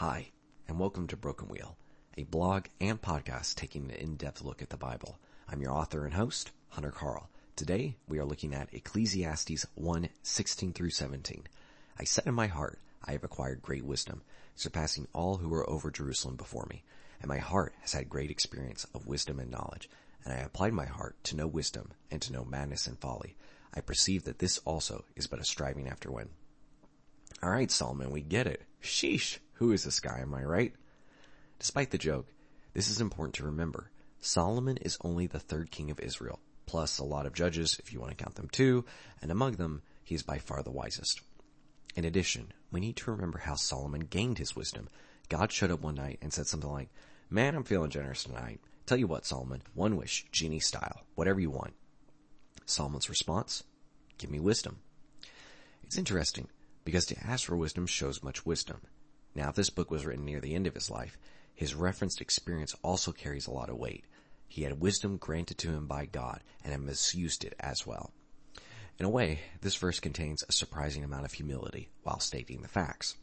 Hi, and welcome to Broken Wheel, a blog and podcast taking an in-depth look at the Bible. I'm your author and host, Hunter Carl. Today, we are looking at Ecclesiastes 1, 16 through 17. I said in my heart, I have acquired great wisdom, surpassing all who were over Jerusalem before me, and my heart has had great experience of wisdom and knowledge, and I applied my heart to know wisdom and to know madness and folly. I perceive that this also is but a striving after wind. Alright, Solomon, we get it. Sheesh. Who is this guy, am I right? Despite the joke, this is important to remember. Solomon is only the third king of Israel, plus a lot of judges, if you want to count them too, and among them, he is by far the wisest. In addition, we need to remember how Solomon gained his wisdom. God showed up one night and said something like, Man, I'm feeling generous tonight. Tell you what, Solomon, one wish, genie style, whatever you want. Solomon's response, give me wisdom. It's interesting because to ask for wisdom shows much wisdom. Now, if this book was written near the end of his life, his referenced experience also carries a lot of weight. He had wisdom granted to him by God and had misused it as well. In a way, this verse contains a surprising amount of humility while stating the facts.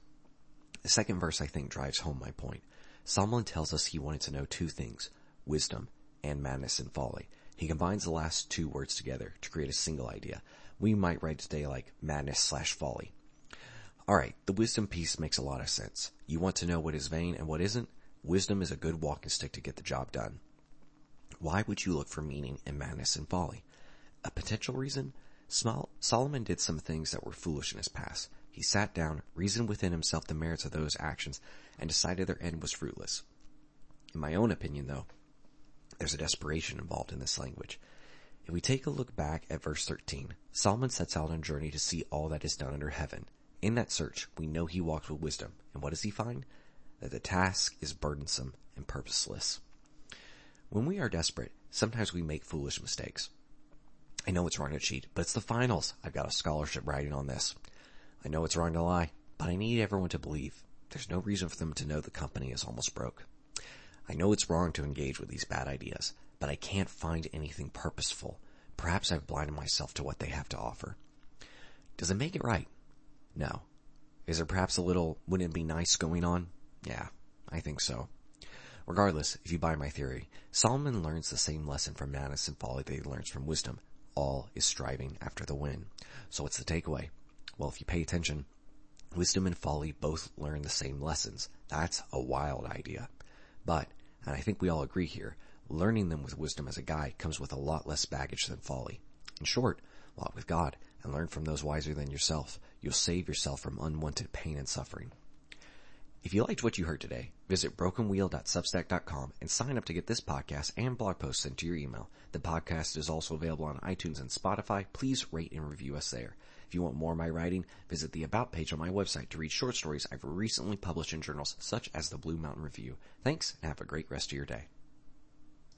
The second verse I think drives home my point. Solomon tells us he wanted to know two things, wisdom and madness and folly. He combines the last two words together to create a single idea. We might write today like madness slash folly. Alright, the wisdom piece makes a lot of sense. You want to know what is vain and what isn't? Wisdom is a good walking stick to get the job done. Why would you look for meaning in madness and folly? A potential reason? Small, Solomon did some things that were foolish in his past. He sat down, reasoned within himself the merits of those actions, and decided their end was fruitless. In my own opinion though, there's a desperation involved in this language. If we take a look back at verse 13, Solomon sets out on a journey to see all that is done under heaven. In that search, we know he walks with wisdom. And what does he find? That the task is burdensome and purposeless. When we are desperate, sometimes we make foolish mistakes. I know it's wrong to cheat, but it's the finals. I've got a scholarship riding on this. I know it's wrong to lie, but I need everyone to believe. There's no reason for them to know the company is almost broke. I know it's wrong to engage with these bad ideas, but I can't find anything purposeful. Perhaps I've blinded myself to what they have to offer. Does it make it right? No. Is there perhaps a little, wouldn't it be nice going on? Yeah, I think so. Regardless, if you buy my theory, Solomon learns the same lesson from madness and folly that he learns from wisdom. All is striving after the win. So what's the takeaway? Well, if you pay attention, wisdom and folly both learn the same lessons. That's a wild idea. But, and I think we all agree here, learning them with wisdom as a guide comes with a lot less baggage than folly. In short, walk with God and learn from those wiser than yourself. You'll save yourself from unwanted pain and suffering. If you liked what you heard today, visit brokenwheel.substack.com and sign up to get this podcast and blog posts sent to your email. The podcast is also available on iTunes and Spotify. Please rate and review us there. If you want more of my writing, visit the About page on my website to read short stories I've recently published in journals such as the Blue Mountain Review. Thanks and have a great rest of your day.